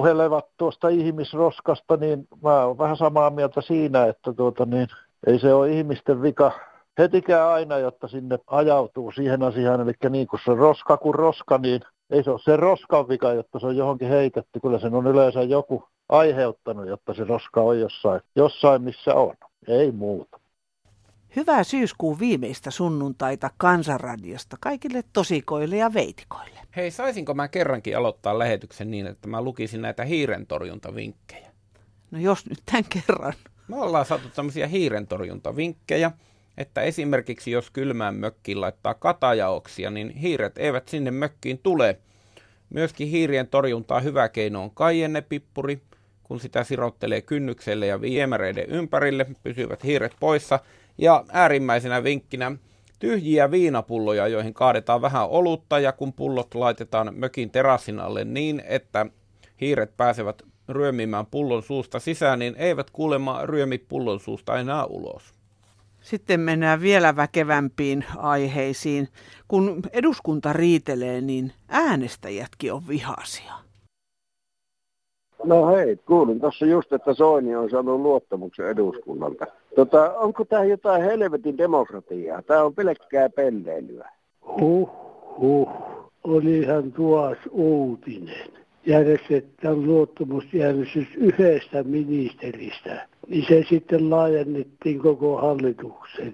puhelevat tuosta ihmisroskasta, niin mä oon vähän samaa mieltä siinä, että tuota niin, ei se ole ihmisten vika hetikään aina, jotta sinne ajautuu siihen asiaan. Eli niin kuin se roska kuin roska, niin ei se ole se roskan vika, jotta se on johonkin heitetty. Kyllä sen on yleensä joku aiheuttanut, jotta se roska on jossain, jossain missä on. Ei muuta. Hyvää syyskuun viimeistä sunnuntaita Kansanradiosta kaikille tosikoille ja veitikoille. Hei, saisinko mä kerrankin aloittaa lähetyksen niin, että mä lukisin näitä hiirentorjuntavinkkejä? No jos nyt tämän kerran. Me ollaan saatu tämmöisiä hiirentorjuntavinkkejä, että esimerkiksi jos kylmään mökkiin laittaa katajaoksia, niin hiiret eivät sinne mökkiin tule. Myöskin hiirien torjuntaa hyvä keino on kaiennepippuri. Kun sitä sirottelee kynnykselle ja viemäreiden ympärille, pysyvät hiiret poissa. Ja äärimmäisenä vinkkinä tyhjiä viinapulloja, joihin kaadetaan vähän olutta ja kun pullot laitetaan mökin terassin alle niin, että hiiret pääsevät ryömimään pullon suusta sisään, niin eivät kuulemma ryömi pullon suusta enää ulos. Sitten mennään vielä väkevämpiin aiheisiin. Kun eduskunta riitelee, niin äänestäjätkin on vihaisia. No hei, kuulin tuossa just, että Soini on saanut luottamuksen eduskunnalta. Tota, onko tämä jotain helvetin demokratiaa? Tämä on pelkkää pelleilyä. Huh, huh. Olihan tuos uutinen. Järjestetään luottamusjärjestys yhdestä ministeristä. Niin se sitten laajennettiin koko hallitukseen.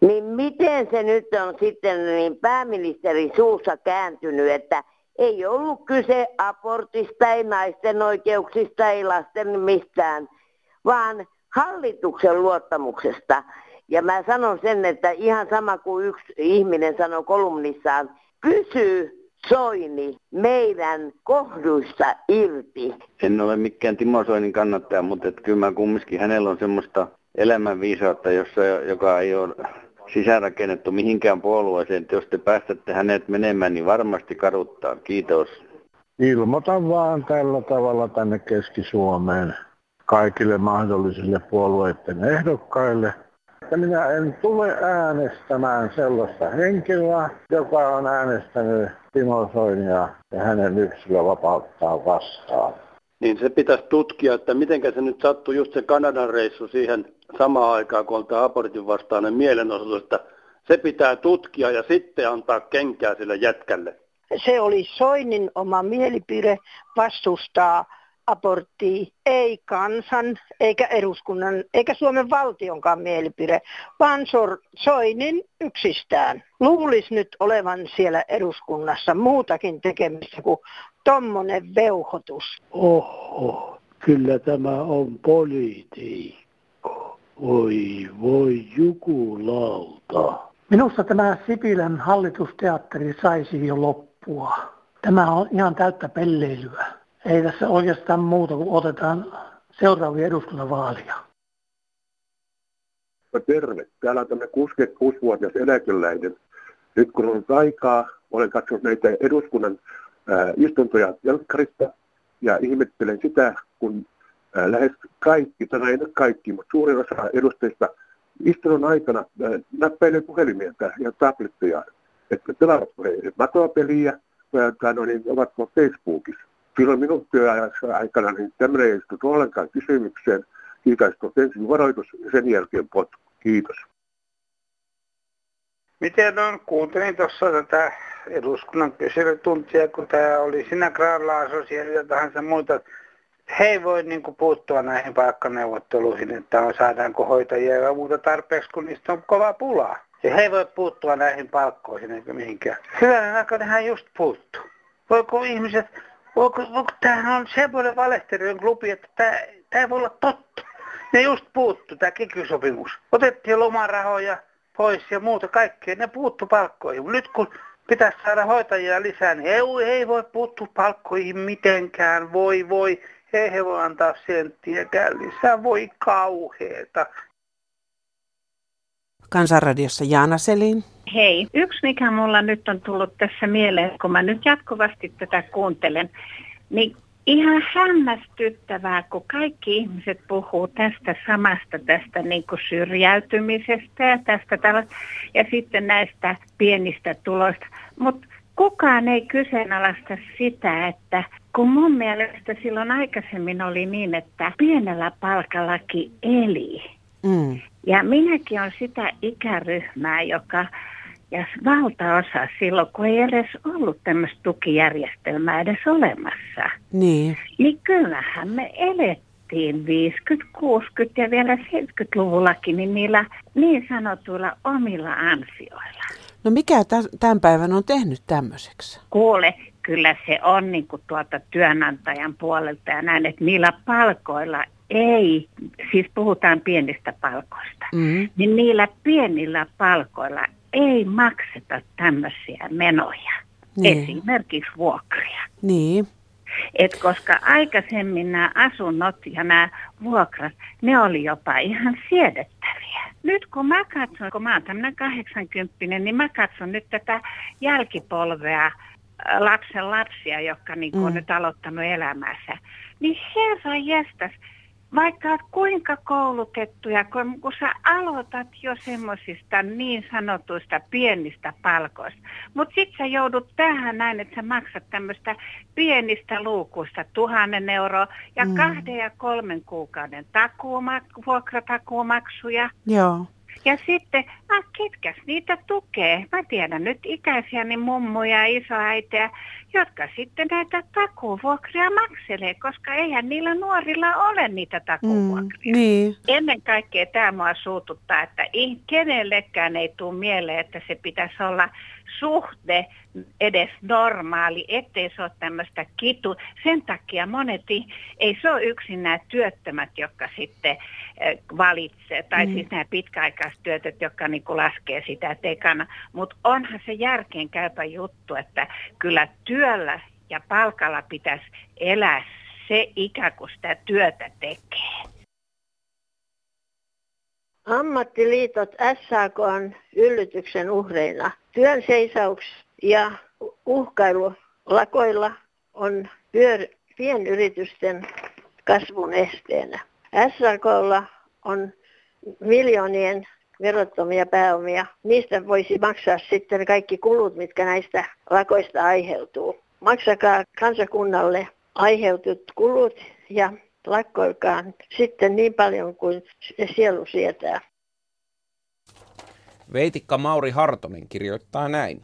Niin miten se nyt on sitten niin pääministeri suussa kääntynyt, että ei ollut kyse abortista, ei naisten oikeuksista, ei lasten mistään, vaan hallituksen luottamuksesta. Ja mä sanon sen, että ihan sama kuin yksi ihminen sanoi kolumnissaan, pysyy Soini meidän kohduissa irti. En ole mikään Timo Soinin kannattaja, mutta kyllä mä kumminkin hänellä on semmoista elämänviisautta, jossa, joka ei ole sisäänrakennettu mihinkään puolueeseen. Että jos te päästätte hänet menemään, niin varmasti kaduttaa. Kiitos. Ilmoitan vaan tällä tavalla tänne Keski-Suomeen kaikille mahdollisille puolueiden ehdokkaille, että minä en tule äänestämään sellaista henkilöä, joka on äänestänyt Timo Soinia ja hänen yksilö vapauttaa vastaan. Niin se pitäisi tutkia, että miten se nyt sattui just se Kanadan reissu siihen samaan aikaan, kun on tämä abortin vastainen mielenosoitus, että se pitää tutkia ja sitten antaa kenkää sille jätkälle. Se oli Soinin oma mielipide vastustaa aborttia, ei kansan, eikä eduskunnan, eikä Suomen valtionkaan mielipide, vaan Soinin yksistään. Luulisi nyt olevan siellä eduskunnassa muutakin tekemistä kuin tommonen veuhotus. Oho, kyllä tämä on politiikko. Voi, voi jukulauta. Minusta tämä Sipilän hallitusteatteri saisi jo loppua. Tämä on ihan täyttä pelleilyä. Ei tässä oikeastaan muuta kuin otetaan seuraavia eduskuntavaaleja. Terve. Täällä on tämmöinen 66-vuotias eläkeläinen. Nyt kun on aikaa, olen katsonut näitä eduskunnan istuntoja telkkarista ja ihmettelen sitä, kun lähes kaikki, tai ei kaikki, mutta suurin osa edustajista istunnon aikana näppäilee puhelimia ja tabletteja, että pelaavat matoapeliä tai no, niin, ovatko Facebookissa silloin minun työajassa aikana niin tämmöinen ei istu ollenkaan kysymykseen. Kiikaistuu ensin varoitus ja sen jälkeen potku. Kiitos. Miten on? Kuuntelin tuossa tätä eduskunnan kyselytuntia, kun tämä oli sinä Granlaasos ja jotain muita. He ei voi niin kuin, puuttua näihin paikkaneuvotteluihin, että on, saadaanko hoitajia ja muuta tarpeeksi, kun niistä on kova pulaa. Ja he ei voi puuttua näihin palkkoihin eikä mihinkään. Hyvänä aikana hän just puuttuu. Voiko ihmiset Voiko, voiko, tämähän on semmoinen valehtelun klubi, että tämä, tämä ei voi olla totta. Ne just puuttu, tämä kikysopimus. Otettiin lomarahoja pois ja muuta kaikkea. Ne puuttu palkkoihin. Nyt kun pitäisi saada hoitajia lisää, niin EU ei voi puuttua palkkoihin mitenkään. Voi, voi. Ei he voi antaa senttiäkään lisää. Voi kauheeta. Kansanradiossa Jaana Selin. Hei, yksi mikä mulla nyt on tullut tässä mieleen, kun mä nyt jatkuvasti tätä kuuntelen, niin ihan hämmästyttävää, kun kaikki ihmiset puhuu tästä samasta, tästä niin kuin syrjäytymisestä ja tästä tällaista, ja sitten näistä pienistä tuloista. Mutta kukaan ei kyseenalaista sitä, että kun mun mielestä silloin aikaisemmin oli niin, että pienellä palkallakin eli. Mm. Ja minäkin on sitä ikäryhmää, joka ja valtaosa silloin, kun ei edes ollut tämmöistä tukijärjestelmää edes olemassa. Niin. Niin kyllähän me elettiin 50, 60 ja vielä 70-luvullakin niin niillä niin sanotuilla omilla ansioilla. No mikä tämän päivän on tehnyt tämmöiseksi? Kuule, kyllä se on niin kuin tuolta työnantajan puolelta ja näin, että niillä palkoilla ei, siis puhutaan pienistä palkoista, mm-hmm. niin niillä pienillä palkoilla ei makseta tämmöisiä menoja, niin. esimerkiksi vuokria. Niin. Et koska aikaisemmin nämä asunnot ja nämä vuokrat, ne oli jopa ihan siedettäviä. Nyt kun mä katson, kun mä oon tämmöinen 80, niin mä katson nyt tätä jälkipolvea, äh, lapsen lapsia, jotka niin mm. on nyt aloittanut elämänsä. Niin herra jestas, vaikka olet kuinka koulutettuja, kun, kun sä aloitat jo semmoisista niin sanotuista pienistä palkoista, mutta sitten sä joudut tähän näin, että sä maksat tämmöistä pienistä luukuista tuhannen euroa ja mm. kahden ja kolmen kuukauden takuumak- vuokratakuumaksuja. Joo. Ja sitten, ah, ketkäs niitä tukee? Mä tiedän nyt ikäisiäni mummuja ja isoäitejä, jotka sitten näitä takuvuokria makselee, koska eihän niillä nuorilla ole niitä takuvuokria. Mm, niin. Ennen kaikkea tämä mua suututtaa, että kenellekään ei tule mieleen, että se pitäisi olla suhde edes normaali, ettei se ole tämmöistä kitu. Sen takia monet, ei se ole yksin nämä työttömät, jotka sitten eh, valitsee, tai mm. siis nämä pitkäaikaistyötöt, jotka niin laskee sitä, että ei kannata. Mutta onhan se järkeen käypä juttu, että kyllä työllä ja palkalla pitäisi elää se ikä, kun sitä työtä tekee. Ammattiliitot SAK on yllytyksen uhreina. Työn seisauks ja uhkailu lakoilla on pyör, pienyritysten kasvun esteenä. SAKlla on miljoonien verottomia pääomia. Niistä voisi maksaa sitten kaikki kulut, mitkä näistä lakoista aiheutuu. Maksakaa kansakunnalle aiheutut kulut ja lakkoilkaa sitten niin paljon kuin sielu sietää. Veitikka Mauri Hartonen kirjoittaa näin.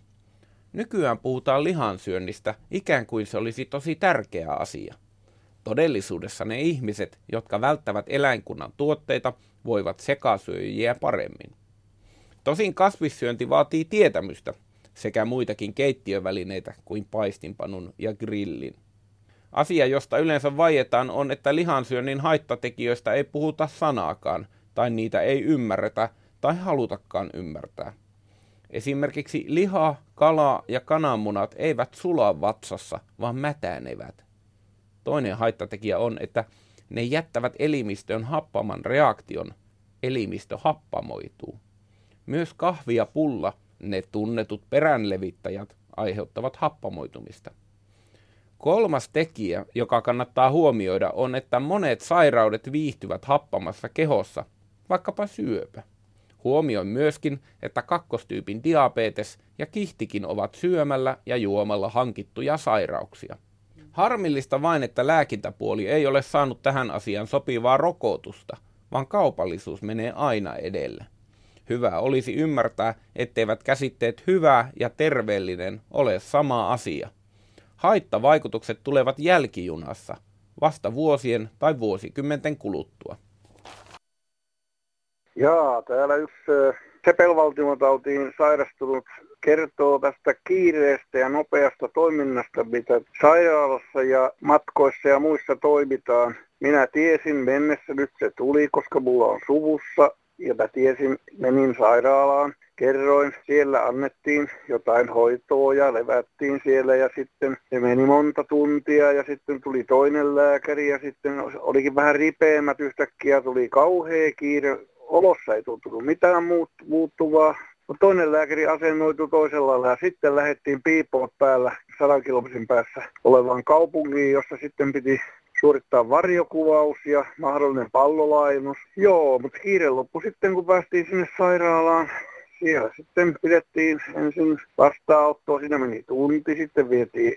Nykyään puhutaan lihansyönnistä ikään kuin se olisi tosi tärkeä asia. Todellisuudessa ne ihmiset, jotka välttävät eläinkunnan tuotteita, voivat sekasyöjiä paremmin. Tosin kasvissyönti vaatii tietämystä sekä muitakin keittiövälineitä kuin paistinpanun ja grillin. Asia, josta yleensä vaietaan, on, että lihansyönnin haittatekijöistä ei puhuta sanaakaan, tai niitä ei ymmärretä tai halutakaan ymmärtää. Esimerkiksi liha, kala ja kananmunat eivät sulaa vatsassa, vaan mätänevät. Toinen haittatekijä on, että ne jättävät elimistöön happaman reaktion. Elimistö happamoituu. Myös kahvi ja pulla, ne tunnetut peränlevittäjät, aiheuttavat happamoitumista. Kolmas tekijä, joka kannattaa huomioida, on, että monet sairaudet viihtyvät happamassa kehossa, vaikkapa syöpä. Huomioin myöskin, että kakkostyypin diabetes ja kihtikin ovat syömällä ja juomalla hankittuja sairauksia. Harmillista vain, että lääkintäpuoli ei ole saanut tähän asiaan sopivaa rokotusta, vaan kaupallisuus menee aina edelle. Hyvä olisi ymmärtää, etteivät käsitteet hyvä ja terveellinen ole sama asia. Haittavaikutukset tulevat jälkijunassa, vasta vuosien tai vuosikymmenten kuluttua. Jaa, täällä yksi sepelvaltimotautiin sairastunut kertoo tästä kiireestä ja nopeasta toiminnasta, mitä sairaalassa ja matkoissa ja muissa toimitaan. Minä tiesin mennessä, nyt se tuli, koska mulla on suvussa ja mä tiesin, menin sairaalaan. Kerroin, siellä annettiin jotain hoitoa ja levättiin siellä ja sitten se meni monta tuntia ja sitten tuli toinen lääkäri ja sitten olikin vähän ripeämmät yhtäkkiä, tuli kauhea kiire. Olossa ei tuntunut mitään muut, muuttuvaa, toinen lääkäri asennoitu toisella ja sitten lähdettiin piipoot päällä sadan kilometrin päässä olevaan kaupungiin, jossa sitten piti suorittaa varjokuvaus ja mahdollinen pallolainus. Joo, mutta kiire loppui sitten, kun päästiin sinne sairaalaan. Siellä sitten pidettiin ensin vastaanottoa, siinä meni tunti, sitten vietiin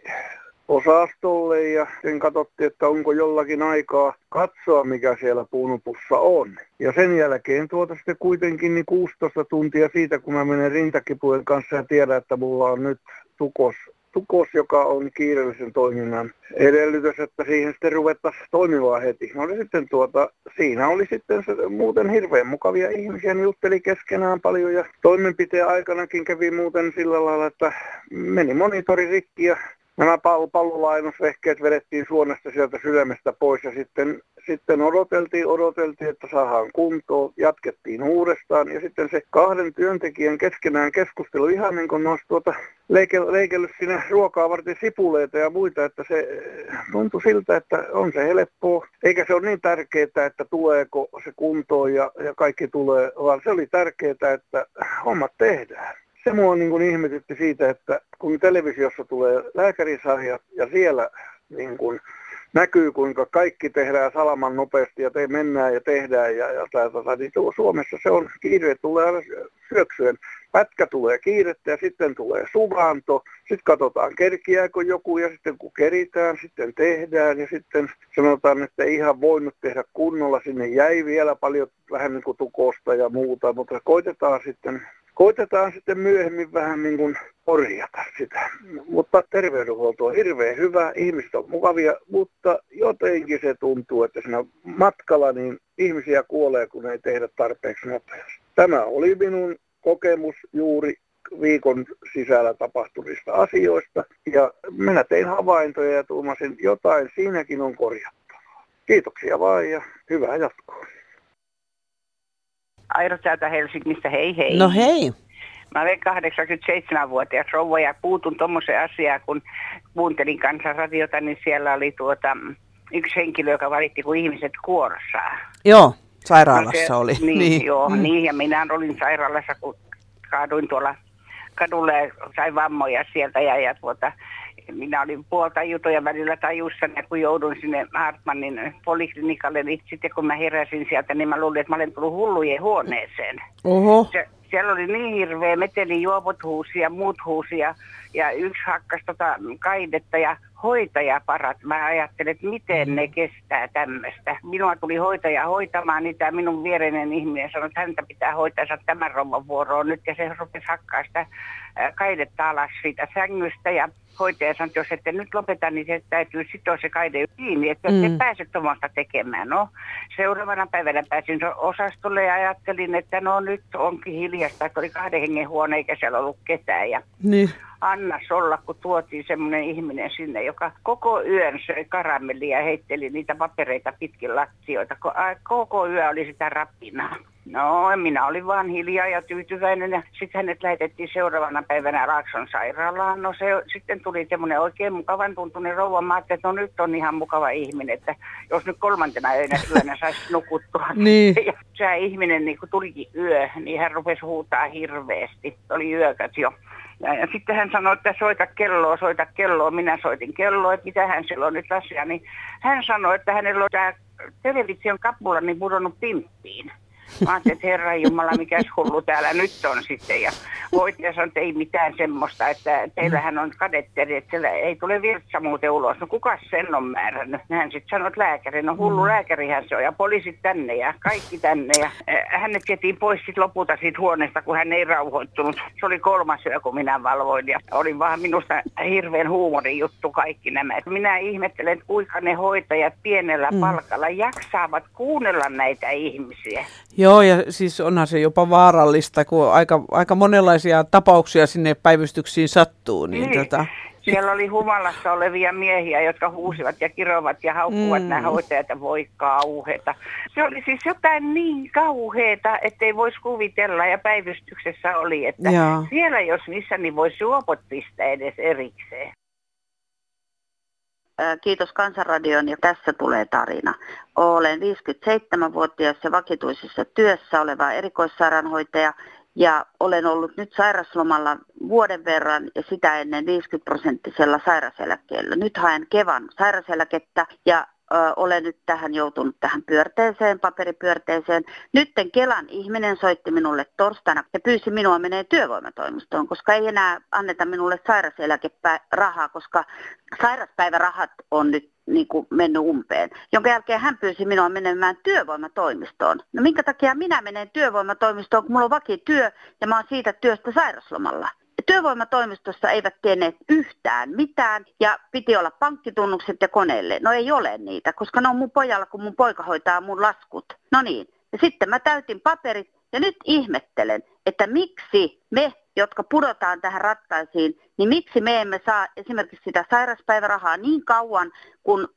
osastolle ja sen katsottiin, että onko jollakin aikaa katsoa, mikä siellä puunupussa on. Ja sen jälkeen tuota sitten kuitenkin niin 16 tuntia siitä, kun mä menen rintakipujen kanssa ja tiedän, että mulla on nyt tukos tukos, joka on kiireellisen toiminnan edellytys, että siihen sitten ruvettaisiin toimimaan heti. No oli sitten tuota, siinä oli sitten se, muuten hirveän mukavia ihmisiä, ne jutteli keskenään paljon ja toimenpiteen aikanakin kävi muuten sillä lailla, että meni monitori rikki ja nämä pallolainusvehkeet vedettiin suonesta sieltä sydämestä pois ja sitten, sitten odoteltiin, odoteltiin, että saadaan kuntoon, jatkettiin uudestaan. Ja sitten se kahden työntekijän keskenään keskustelu ihan niin kuin noissa tuota leikellyt sinne ruokaa varten sipuleita ja muita, että se tuntui siltä, että on se helppoa, eikä se ole niin tärkeää, että tuleeko se kuntoon ja, ja kaikki tulee, vaan se oli tärkeää, että hommat tehdään se mua niin kuin ihmetytti siitä, että kun televisiossa tulee lääkärisarja ja siellä niin kuin näkyy, kuinka kaikki tehdään salaman nopeasti ja te mennään ja tehdään ja, ja tää, tää, niin Suomessa se on, kiire tulee aina syöksyen. Pätkä tulee kiirettä ja sitten tulee suvanto, sitten katsotaan kerkiääkö joku ja sitten kun keritään, sitten tehdään ja sitten sanotaan, että ei ihan voinut tehdä kunnolla, sinne jäi vielä paljon vähän niin kuin tukosta ja muuta, mutta koitetaan sitten koitetaan sitten myöhemmin vähän niin kuin korjata sitä. Mutta terveydenhuolto on hirveän hyvä, ihmiset on mukavia, mutta jotenkin se tuntuu, että siinä matkalla niin ihmisiä kuolee, kun ei tehdä tarpeeksi nopeasti. Tämä oli minun kokemus juuri viikon sisällä tapahtumista asioista. Ja minä tein havaintoja ja tuumasin, jotain siinäkin on korjattavaa. Kiitoksia vaan ja hyvää jatkoa. Airo täältä Helsingistä, hei hei. No hei. Mä olen 87-vuotias rouva ja puutun tuommoiseen asiaan, kun kuuntelin kansanradiota, niin siellä oli tuota, yksi henkilö, joka valitti, kun ihmiset kuorsaa. Joo, sairaalassa no se, oli. Niin, niin. joo, mm. niin, ja minä olin sairaalassa, kun kaaduin tuolla kadulla ja sain vammoja sieltä ja, ja tuota, minä olin puolta jutoja välillä tajussa, ja kun joudun sinne Hartmanin poliklinikalle, niin sitten kun mä heräsin sieltä, niin mä luulin, että mä olen tullut hullujen huoneeseen. Oho. Se, siellä oli niin hirveä meteli juopot huusia, muut huusia ja yksi hakkas tota kaidetta ja hoitajaparat. Mä ajattelin, että miten ne kestää tämmöistä. Minua tuli hoitaja hoitamaan niitä. Minun viereinen ihminen sanoi, että häntä pitää hoitaa tämän rouvan vuoroon nyt. Ja se rupesi hakkaa sitä kaidetta alas siitä sängystä ja hoitaja sanoi, että jos ette nyt lopeta, niin se täytyy sitoa se kaide kiinni, että mm. te pääse tuommoista tekemään. No, seuraavana päivänä pääsin osastolle ja ajattelin, että no nyt onkin hiljasta, että oli kahden hengen huone eikä siellä ollut ketään. Ja niin. Anna olla, kun tuotiin semmoinen ihminen sinne, joka koko yön söi karamellia ja heitteli niitä papereita pitkin lattioita. Koko yö oli sitä rapinaa. No, minä olin vaan hiljaa ja tyytyväinen ja sitten hänet lähetettiin seuraavana päivänä Raakson sairaalaan. No se sitten tuli semmoinen oikein mukavan tuntunen rouva. Mä että no nyt on ihan mukava ihminen, että jos nyt kolmantena yönä yönä saisi nukuttua. niin. Ja se ihminen niin kun tulikin yö, niin hän rupesi huutaa hirveästi. Oli yökät jo. Ja, ja sitten hän sanoi, että soita kelloa, soita kelloa. Minä soitin kelloa, että mitä hän silloin nyt asia. Niin hän sanoi, että hänellä on tämä television kappula niin pudonnut pimppiin. Mä ajattelin, että herra Jumala, mikä hullu täällä nyt on sitten. Ja hoitaja sanoi, että ei mitään semmoista, että teillähän on kadetteri, että siellä ei tule virtsa muuten ulos. No kuka sen on määrännyt? Hän sitten sanoi, että lääkäri, no hullu mm. lääkärihän se on. Ja poliisit tänne ja kaikki tänne. Ja eh, hänet vietiin pois sitten lopulta siitä huoneesta, kun hän ei rauhoittunut. Se oli kolmas yö, kun minä valvoin. Ja oli vaan minusta hirveän huumorin juttu kaikki nämä. Et minä ihmettelen, että kuinka ne hoitajat pienellä mm. palkalla jaksaavat kuunnella näitä ihmisiä. Joo, ja siis onhan se jopa vaarallista, kun aika, aika monenlaisia tapauksia sinne päivystyksiin sattuu. Niin, niin. Tota... Siellä oli humalassa olevia miehiä, jotka huusivat ja kirovat ja haukkuvat mm. nämä hoitajat ja voi kauheeta. Se oli siis jotain niin kauheeta, ettei voisi kuvitella ja päivystyksessä oli, että Joo. siellä jos missä, niin voisi juopot pistää edes erikseen. Kiitos Kansanradion ja tässä tulee tarina. Olen 57-vuotias ja vakituisessa työssä oleva erikoissairaanhoitaja ja olen ollut nyt sairaslomalla vuoden verran ja sitä ennen 50 prosenttisella sairaseläkkeellä. Nyt haen Kevan sairaseläkettä ja ö, olen nyt tähän joutunut tähän pyörteeseen, paperipyörteeseen. Nytten Kelan ihminen soitti minulle torstaina ja pyysi minua menee työvoimatoimistoon, koska ei enää anneta minulle sairaseläkerahaa, koska sairaspäivärahat on nyt niin kuin mennyt umpeen, jonka jälkeen hän pyysi minua menemään työvoimatoimistoon. No minkä takia minä menen työvoimatoimistoon, kun mulla on vakityö ja mä oon siitä työstä sairaslomalla. Työvoimatoimistossa eivät tienneet yhtään mitään ja piti olla pankkitunnukset ja koneelle. No ei ole niitä, koska ne on mun pojalla, kun mun poika hoitaa mun laskut. No niin. Ja sitten mä täytin paperit ja nyt ihmettelen, että miksi me, jotka pudotaan tähän rattaisiin, niin miksi me emme saa esimerkiksi sitä sairaspäivärahaa niin kauan, kun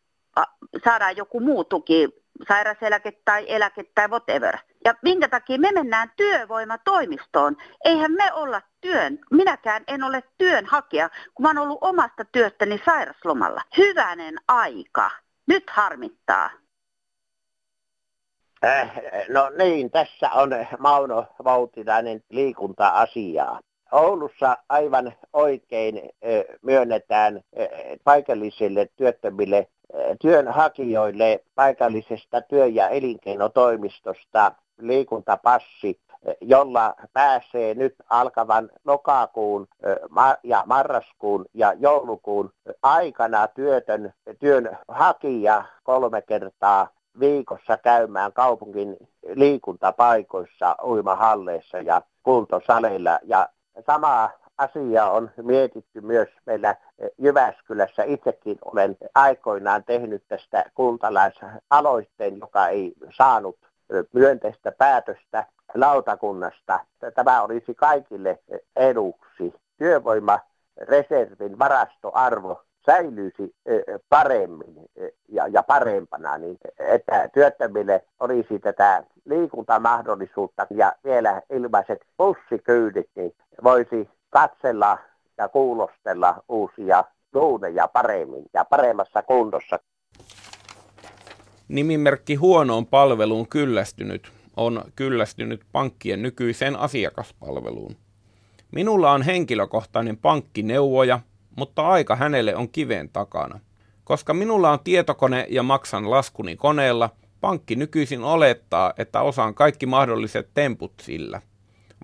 saadaan joku muu tuki, sairaseläke tai eläke tai whatever. Ja minkä takia me mennään työvoimatoimistoon? Eihän me olla työn, minäkään en ole työnhakija, kun mä oon ollut omasta työstäni sairaslomalla. Hyvänen aika. Nyt harmittaa. Äh, no niin, tässä on Mauno Vautilainen liikunta-asiaa. Oulussa aivan oikein myönnetään paikallisille työttömille työnhakijoille paikallisesta työ- ja elinkeinotoimistosta liikuntapassi, jolla pääsee nyt alkavan lokakuun ja marraskuun ja joulukuun aikana työtön työnhakija kolme kertaa viikossa käymään kaupungin liikuntapaikoissa, uimahalleissa ja kultosaleilla. Ja samaa asiaa on mietitty myös meillä Jyväskylässä. Itsekin olen aikoinaan tehnyt tästä kultalaisaloitteen, joka ei saanut myönteistä päätöstä lautakunnasta. Tämä olisi kaikille eduksi. Työvoimareservin varastoarvo säilyisi paremmin ja, ja parempana, niin että työttömille olisi tätä liikuntamahdollisuutta ja vielä ilmaiset bussikyydit, niin voisi katsella ja kuulostella uusia duuneja paremmin ja paremmassa kunnossa. Nimimerkki huonoon palveluun kyllästynyt on kyllästynyt pankkien nykyiseen asiakaspalveluun. Minulla on henkilökohtainen pankkineuvoja, mutta aika hänelle on kiveen takana. Koska minulla on tietokone ja maksan laskuni koneella, pankki nykyisin olettaa, että osaan kaikki mahdolliset temput sillä.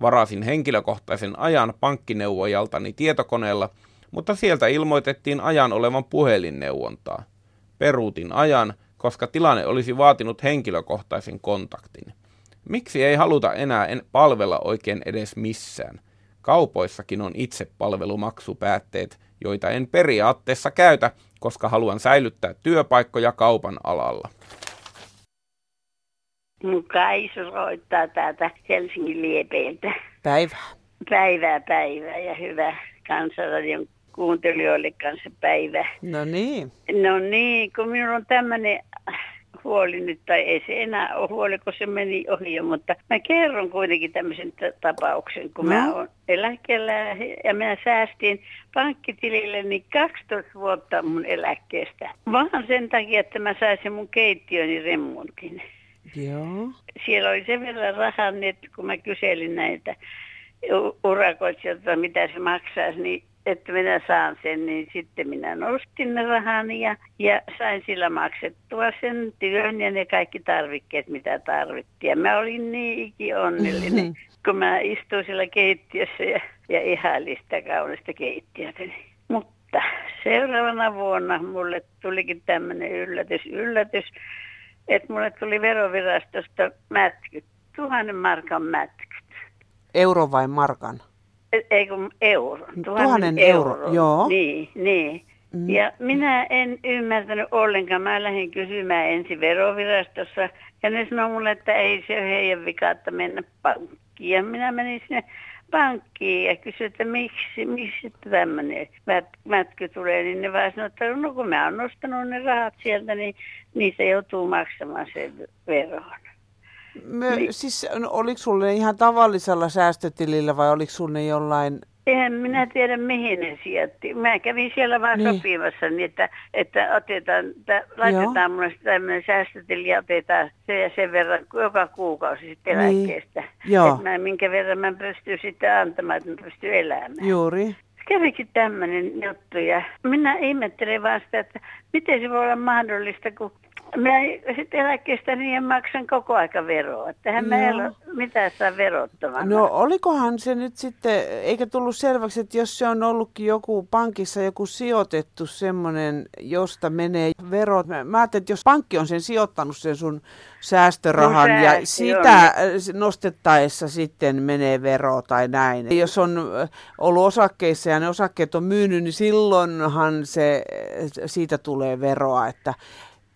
Varasin henkilökohtaisen ajan pankkineuvojaltani tietokoneella, mutta sieltä ilmoitettiin ajan olevan puhelinneuvontaa. Peruutin ajan, koska tilanne olisi vaatinut henkilökohtaisen kontaktin. Miksi ei haluta enää en palvella oikein edes missään? Kaupoissakin on itsepalvelumaksupäätteet, joita en periaatteessa käytä, koska haluan säilyttää työpaikkoja kaupan alalla. Mun Kaisu soittaa täältä Helsingin liepeiltä. Päivää. Päivää, päivää ja hyvä kansanradion kuuntelijoille kanssa päivä. No niin. No niin, kun minulla on tämmöinen huoli nyt, tai ei se enää ole huoli, kun se meni ohi mutta mä kerron kuitenkin tämmöisen t- tapauksen, kun no. mä oon eläkkeellä ja mä säästin pankkitilille niin 12 vuotta mun eläkkeestä. Vaan sen takia, että mä saisin mun keittiöni remontin. Joo. Siellä oli sen verran rahaa, niin että kun mä kyselin näitä urakoitsijoilta, mitä se maksaisi, niin että minä saan sen, niin sitten minä nostin ne rahani ja, ja sain sillä maksettua sen työn ja ne kaikki tarvikkeet, mitä tarvittiin. Ja mä olin niin iki onnellinen, kun mä istuin siellä keittiössä ja, ja ihailin sitä kaunista keittiötä. Mutta seuraavana vuonna mulle tulikin tämmöinen yllätys, yllätys, että mulle tuli verovirastosta mätkyt, tuhannen markan mätkyt. Euro vai markan? Ei kun euro. Tuhannen, Tuhannen euro, euro, joo. Niin, niin. Mm. Ja minä en ymmärtänyt ollenkaan. Mä lähdin kysymään ensin verovirastossa ja ne sanoi mulle, että ei se ole heidän vika, että mennä pankkiin. Ja minä menin sinne pankkiin ja kysyin, että miksi, miksi tämmöinen mät, mätky tulee, niin ne vaan sanoi, että no kun mä oon nostanut ne rahat sieltä, niin niistä joutuu maksamaan sen veron. Me, niin. Siis no, oliko sulle ihan tavallisella säästötilillä vai oliko sulle jollain... En minä tiedä mihin ne sijoitti. Mä kävin siellä vaan niin. sopimassa, niin että, että otetaan, että laitetaan mulle tämmöinen säästötili ja otetaan se ja sen verran joka kuukausi sitten niin. eläkkeestä. Että mä, minkä verran mä pystyn sitten antamaan, että mä pystyn elämään. Juuri kävikin tämmöinen juttu ja minä ihmettelen vaan sitä, että miten se voi olla mahdollista, kun Mä sitten eläkkeestä niin maksan koko aika veroa. Tähän mä en ole mitään saa verottomana. No olikohan se nyt sitten, eikä tullut selväksi, että jos se on ollutkin joku pankissa joku sijoitettu semmoinen, josta menee verot. Mä, mä ajattelin, että jos pankki on sen sijoittanut sen sun säästörahan No ja säästö, sitä äh, nostettaessa sitten menee vero tai näin. Jos on äh, ollut osakkeissa ja ne osakkeet on myynyt, niin silloinhan se, siitä tulee veroa, että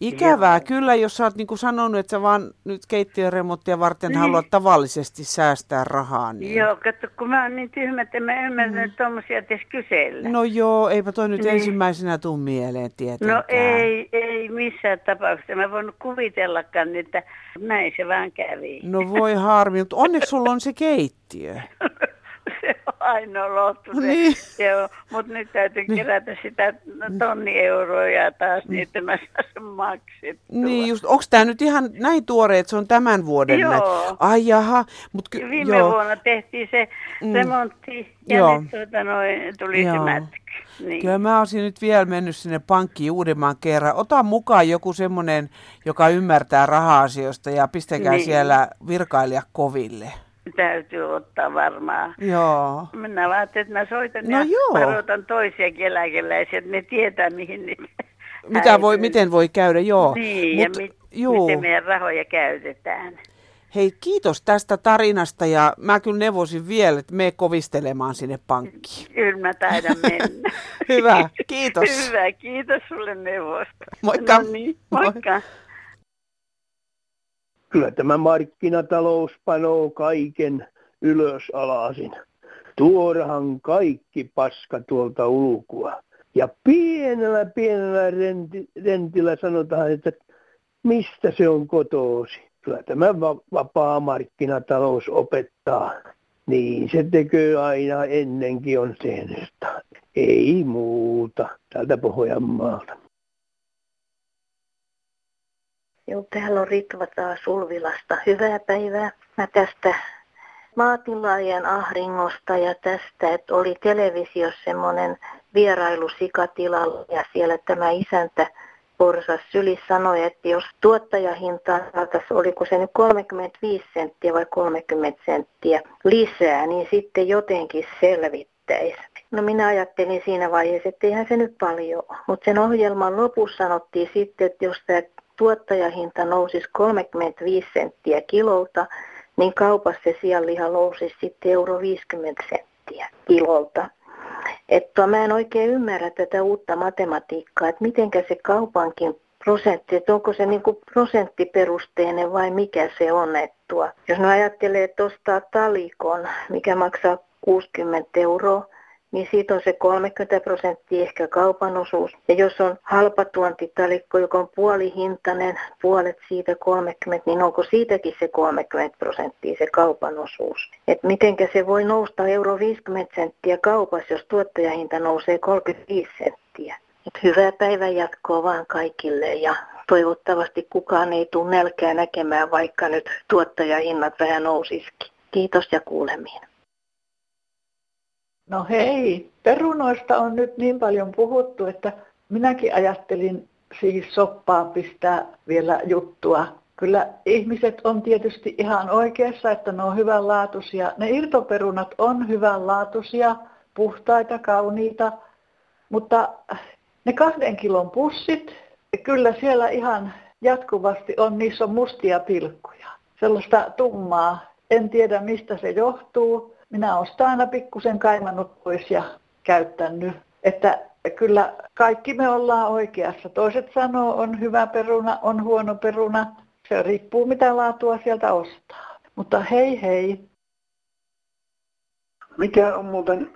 Ikävää kyllä, jos sä oot niin kuin sanonut, että sä vaan nyt keittiöremonttia varten Niin. haluat tavallisesti säästää rahaa. Niin. Joo, katso, kun mä oon niin tyhmä, että mä ymmärrän mm. tuommoisia edes kysellä. No joo, eipä toi nyt Niin. ensimmäisenä tuu mieleen tietenkään. No ei, ei missään tapauksessa. Mä voin kuvitellakaan, että näin se vaan kävi. No voi harmi, mutta onneksi sulla on se keittiö. ainoa lohtu se. Niin. Mutta nyt täytyy kerätä sitä tonni euroja taas, niin että mä saan maksettua. Niin just, onko tämä nyt ihan näin tuore, että se on tämän vuoden? Joo. näin? Ai jaha, mutta ky- Viime joo. vuonna tehtiin se Mm. remontti ja Joo. nyt tuota, noin, tuli Joo. se mätky. Niin. Kyllä mä olisin nyt vielä mennyt sinne pankkiin uudemman kerran. Ota mukaan joku semmoinen, joka ymmärtää raha-asioista ja pistäkää Niin. siellä virkailija koville. Täytyy ottaa varmaan. Joo. Minä ajattelin, että mä soitan No ja joo. varoitan toisiakin eläkeläisiä, että ne tietää mihin niitä Mitä voi, miten voi käydä, joo. Niin, Mut, ja mi- juu. miten meidän rahoja käytetään. Hei, kiitos tästä tarinasta ja mä kyllä neuvosin vielä, että me kovistelemaan sinne pankkiin. Kyllä mä taidan mennä. Hyvä, kiitos. Hyvä, kiitos sulle neuvosta. Moikka. No niin, moikka. Kyllä tämä markkinatalous panoo kaiken ylös alasin. Tuodahan kaikki paska tuolta ulkoa. Ja pienellä pienellä renti, rentillä sanotaan, että mistä se on kotoosi. Kyllä tämä va- vapaa markkinatalous opettaa. Niin se tekee aina ennenkin on tehnyt. Ei muuta täältä Pohjanmaalta. Joo, täällä on Ritva taas Ulvilasta. Hyvää päivää. Mä tästä maatilaajien ahringosta ja tästä, että oli televisiossa semmoinen vierailu sikatilalla ja siellä tämä isäntä Porsas Syli sanoi, että jos tuottajahinta saataisiin, oliko se nyt 35 senttiä vai 30 senttiä lisää, niin sitten jotenkin selvittäisi. No minä ajattelin siinä vaiheessa, että eihän se nyt paljon. Mutta sen ohjelman lopussa sanottiin sitten, että jos tämä tuottajahinta nousisi 35 senttiä kilolta, niin kaupassa sianliha nousisi sitten euro 50 senttiä kilolta. Että mä en oikein ymmärrä tätä uutta matematiikkaa, että mitenkä se kaupankin prosentti, että onko se niin prosenttiperusteinen vai mikä se on. Että tuo, jos ne ajattelee, että ostaa talikon, mikä maksaa 60 euroa, niin siitä on se 30 prosenttia ehkä kaupan osuus. Ja jos on halpa tuontitalikko, joka on puolihintainen, puolet siitä 30, niin onko siitäkin se 30 prosenttia se kaupan osuus? Että mitenkä se voi nousta euro 50 senttiä kaupassa, jos tuottajahinta nousee 35 senttiä? Et hyvää päivän jatkoa vaan kaikille ja toivottavasti kukaan ei tule nälkää näkemään, vaikka nyt tuottajahinnat vähän nousisikin. Kiitos ja kuulemiin. No hei, perunoista on nyt niin paljon puhuttu, että minäkin ajattelin siihen soppaan pistää vielä juttua. Kyllä ihmiset on tietysti ihan oikeassa, että ne on hyvänlaatuisia. Ne irtoperunat on hyvänlaatuisia, puhtaita, kauniita, mutta ne kahden kilon pussit, kyllä siellä ihan jatkuvasti on, niissä on mustia pilkkuja. Sellaista tummaa, en tiedä mistä se johtuu. Minä olen sitä aina pikkusen kaimannut pois ja käyttänyt. Että kyllä kaikki me ollaan oikeassa. Toiset sanoo, on hyvä peruna, on huono peruna. Se riippuu mitä laatua sieltä ostaa. Mutta hei hei. Mikä on muuten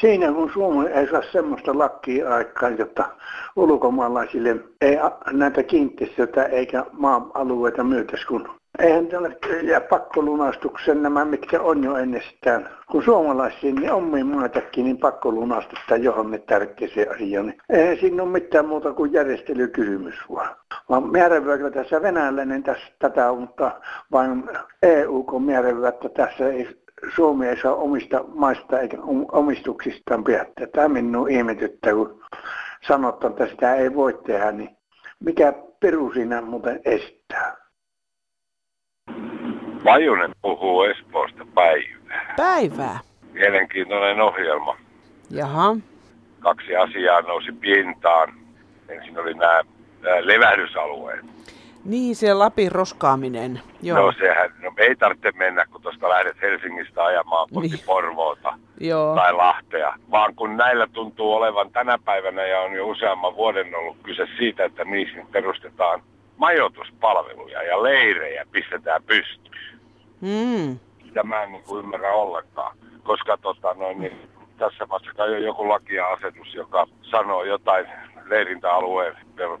siinä, kun Suomi ei saa semmoista lakkia aikaan, jotta ulkomaalaisille ei näitä kiinteistöitä eikä maa-alueita myytäisi, kun eihän tälle ja pakkolunastuksen nämä, mitkä on jo ennestään. Kun suomalaisiin, niin omiin maitakin, niin pakkolunastetaan johonkin tärkeäseen asiaan. Niin eihän siinä ole mitään muuta kuin järjestelykysymys vaan. Vaan määrääväkö tässä venäläinen tässä tätä, mutta vain EU, kun määräävä, että tässä ei Suomi ei saa omista maista eikä om- omistuksistaan päättää. Tämä minun ihmetyttää, kun sanotaan, että sitä ei voi tehdä, niin mikä perusina muuten estää. Vajunen puhuu Espoosta päivää. Päivää. Mielenkiintoinen ohjelma. Jaha. Kaksi asiaa nousi pintaan. Ensin oli nämä, nämä levähdysalueet. Niin, se Lapin roskaaminen. Joo. No sehän, no ei tarvitse mennä, kun tuosta lähdet Helsingistä ajamaan kohti niin. Porvoota Joo. tai Lahtea. Vaan kun näillä tuntuu olevan tänä päivänä ja on jo useamman vuoden ollut kyse siitä, että niihin perustetaan majoituspalveluja ja leirejä pistetään pystyyn. Mm. Sitä mä en niin kuin ymmärrä ollenkaan, koska tota, noin, niin, tässä maassa kai on joku laki ja asetus, joka sanoo jotain leirintäalueen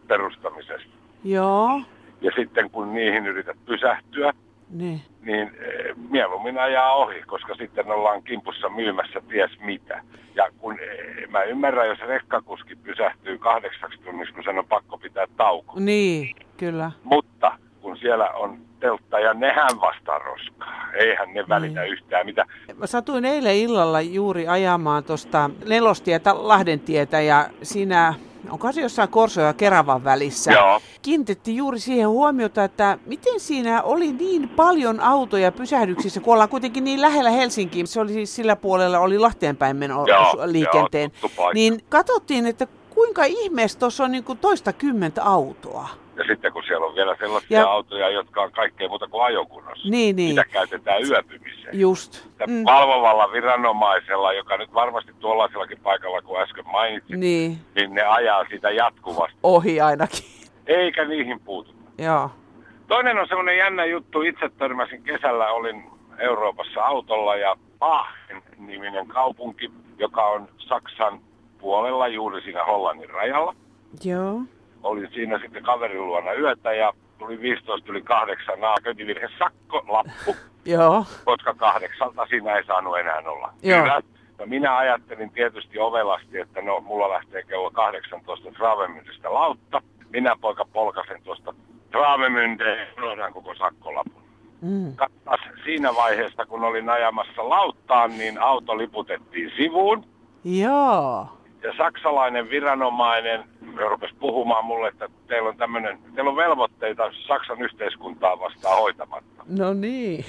perustamisesta. Joo. Ja sitten kun niihin yrität pysähtyä, Niin. niin eh, mieluummin ajaa ohi, koska sitten ollaan kimpussa myymässä ties mitä. Ja kun eh, mä ymmärrän, jos rekkakuski pysähtyy kahdeksaksi tunniksi, kun sen on pakko pitää tauko. Niin, kyllä. Mutta kun siellä on teltta ja nehän vastaa roskaa, eihän ne välitä yhtään mitä. Mä satuin eilen illalla juuri ajamaan tuosta nelostietä Lahdentietä ja siinä onko se jossain Korso ja Keravan välissä. Joo. Kiinnitettiin juuri siihen huomiota, että miten siinä oli niin paljon autoja pysähdyksissä, kun ollaan kuitenkin niin lähellä Helsinkiä. Se oli siis sillä puolella, oli Lahteen päin meno Joo, liikenteen. paikka. niin katsottiin, että kuinka ihmeessä tuossa on niin kuin toista kymmentä autoa. Ja sitten kun siellä on vielä sellaisia Ja- autoja, jotka on kaikkea muuta kuin ajokunnossa. Niin, niin. Mitä käytetään yöpymiseen. Just. Mm. Valvovalla viranomaisella, joka nyt varmasti tuollaisellakin paikalla kuin äsken mainitsin, Niin, niin ne ajaa sitä jatkuvasti. ohi ainakin. Eikä niihin puututa. Joo. Toinen on semmoinen jännä juttu. Itse törmäsin kesällä, olin Euroopassa autolla ja Aachen niminen kaupunki, joka on Saksan puolella juuri siinä Hollannin rajalla. Joo. Olin siinä sitten kaverin luona yötä ja tuli 15 yli kahdeksan köytivirhe sakko, lappu, Joo. koska kahdeksalta siinä ei saanut enää olla. Joo. No minä ajattelin tietysti ovelasti, että no mulla lähtee kello 18 Travemyndistä lautta. Minä poika polkasen tuosta Travemyndeen, unohdan koko sakkolapun. Mm. Kattas siinä vaiheessa, kun olin ajamassa lauttaan, niin auto liputettiin sivuun. Joo. Ja saksalainen viranomainen rupesi puhumaan mulle, että teillä on tämmöinen, teillä on velvoitteita Saksan yhteiskuntaa vastaan hoitamatta. No niin.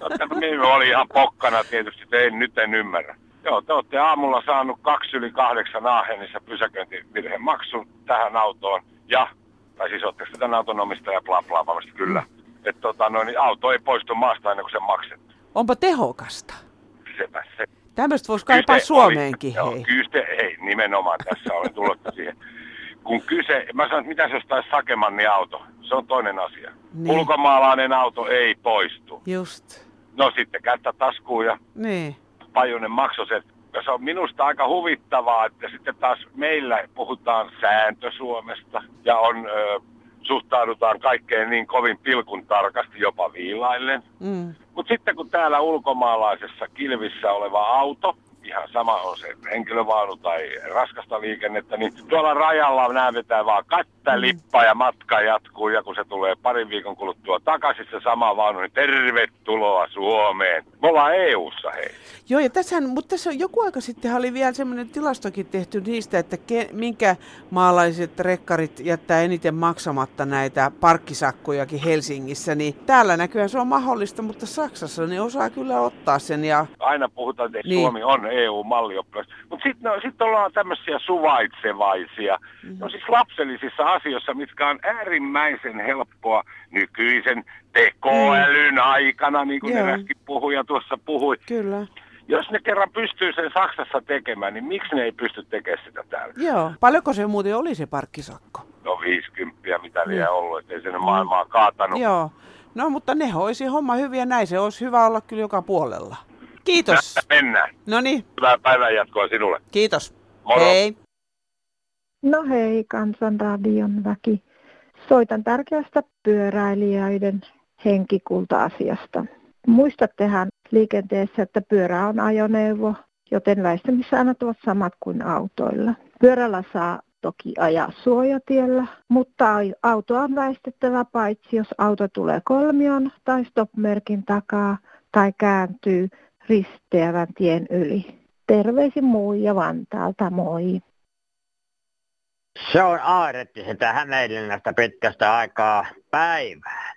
No, minä oli ihan pokkana tietysti, että ei, nyt en ymmärrä. Joo, te olette aamulla saanut kaksi yli kahdeksan Aahenissa pysäköintivirhemaksun tähän autoon. Ja, tai siis oletteko te tämän auton omistaja, bla bla, varmasti kyllä. Että tota, no, niin auto ei poistu maasta ennen kuin se maksettu. Onpa tehokasta. Sepä se. Tämmöistä voisi kaipaa Kyse Suomeenkin, oli, hei. Joo, kyse, ei, nimenomaan tässä olen tullut siihen. Kun kyse, mä sanon, että mitä jos taisi Sakemanni auto, se on toinen asia. Niin. Ulkomaalainen auto ei poistu. Just. No sitten kättä taskuun ja Niin. Pajunen maksoi sen. Ja se on minusta aika huvittavaa, että sitten taas meillä puhutaan sääntö Suomesta ja on, ö, suhtaudutaan kaikkeen niin kovin pilkun tarkasti, jopa viilaillen. Mm. Mutta sitten kun täällä ulkomaalaisessa kilvissä oleva auto, ihan sama on se henkilövaunu tai raskasta liikennettä, niin tuolla rajalla nämä vetää vaan kättä, lippaa ja matka jatkuu. Ja kun se tulee parin viikon kuluttua takaisin se sama vaunu, niin tervetuloa Suomeen. Me ollaan EU-ssa hei. Joo, ja tässä, mutta tässä on joku aika sitten oli vielä semmoinen tilastokin tehty niistä, että ke, minkä maalaiset rekkarit jättää eniten maksamatta näitä parkkisakkojakin Helsingissä, niin täällä näkyy se on mahdollista, mutta Saksassa ne osaa kyllä ottaa sen ja Aina puhutaan, että niin. Suomi on EU-mallioppilas. Mutta sitten no, sit ollaan tämmöisiä suvaitsevaisia. Mm. No siis lapsellisissa asioissa, mitkä on äärimmäisen helppoa nykyisen tekoälyn mm. aikana, niin kuin eräskin puhuja tuossa puhui. kyllä. Jos ne kerran pystyy sen Saksassa tekemään, niin miksi ne ei pysty tekemään sitä täällä? Joo. Paljonko se muuten oli se parkkisakko? No 50, mitä Niin. liian ollut, ettei se nyt maailmaa kaatanut. Joo. No mutta ne hoisi homma hyvin ja näin se olisi hyvä olla kyllä joka puolella. Kiitos. Tästä mennään. No niin, Hyvää päivän jatkoa sinulle. kiitos. Moro. Hei. No hei, Kansanradion väki. Soitan tärkeästä pyöräilijöiden henkikulta-asiasta. Muistattehan liikenteessä, että pyörä on ajoneuvo, joten väistämissäännöt ovat samat kuin autoilla. Pyörällä saa toki ajaa suojatiellä, mutta auto on väistettävä paitsi jos auto tulee kolmion tai stop-merkin takaa tai kääntyy risteävän tien yli. Terveisin Muija Vantaalta, moi. Se on aaretti sitä Hämeenlinnasta pitkästä aikaa päivää.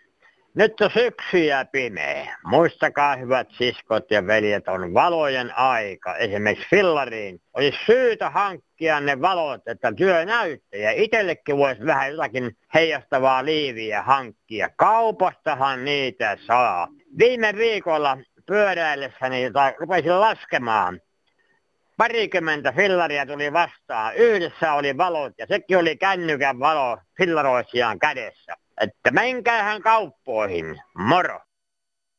Nyt on syksy ja pimeä. Muistakaa hyvät siskot ja veljet, on valojen aika. Esimerkiksi fillariin olisi syytä hankkia ne valot, että työ näyttää. Ja itsellekin voisi vähän jotakin heijastavaa liiviä hankkia. Kaupastahan niitä saa. Viime viikolla pyöräillessäni tai rupesin laskemaan. Parikymmentä fillaria tuli vastaan. Yhdessä oli valot ja sekin oli kännykän valo fillaroisiaan kädessä. Että menkäähän kauppoihin. Moro!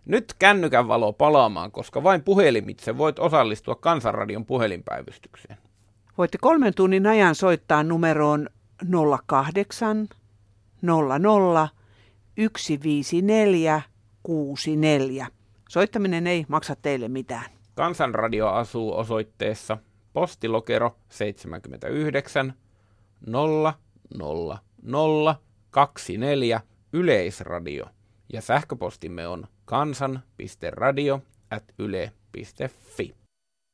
Nyt kännykän valo palaamaan, koska vain puhelimitse voit osallistua Kansanradion puhelinpäivystykseen. Voitte kolmen tunnin ajan soittaa numeroon 08 00 154 64. Soittaminen ei maksa teille mitään. Kansanradio asuu osoitteessa postilokero 79 000 24 Yleisradio ja sähköpostimme on kansan.radio.yle.fi.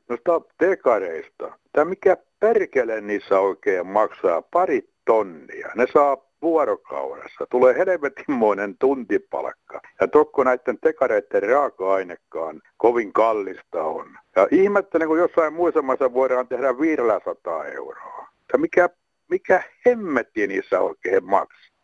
Noista tekareista. Tämä mikä perkele niissä oikein maksaa pari tonnia. Ne saa vuorokaudessa. Tulee helvetinmoinen tuntipalkka. Ja tokko näiden tekareiden raaka-ainekaan kovin kallista on. Ja ihmettelen, kun jossain muissa maissa voidaan tehdä 500 euroa. Ja mikä, mikä hemmetti niissä oikein maksaa?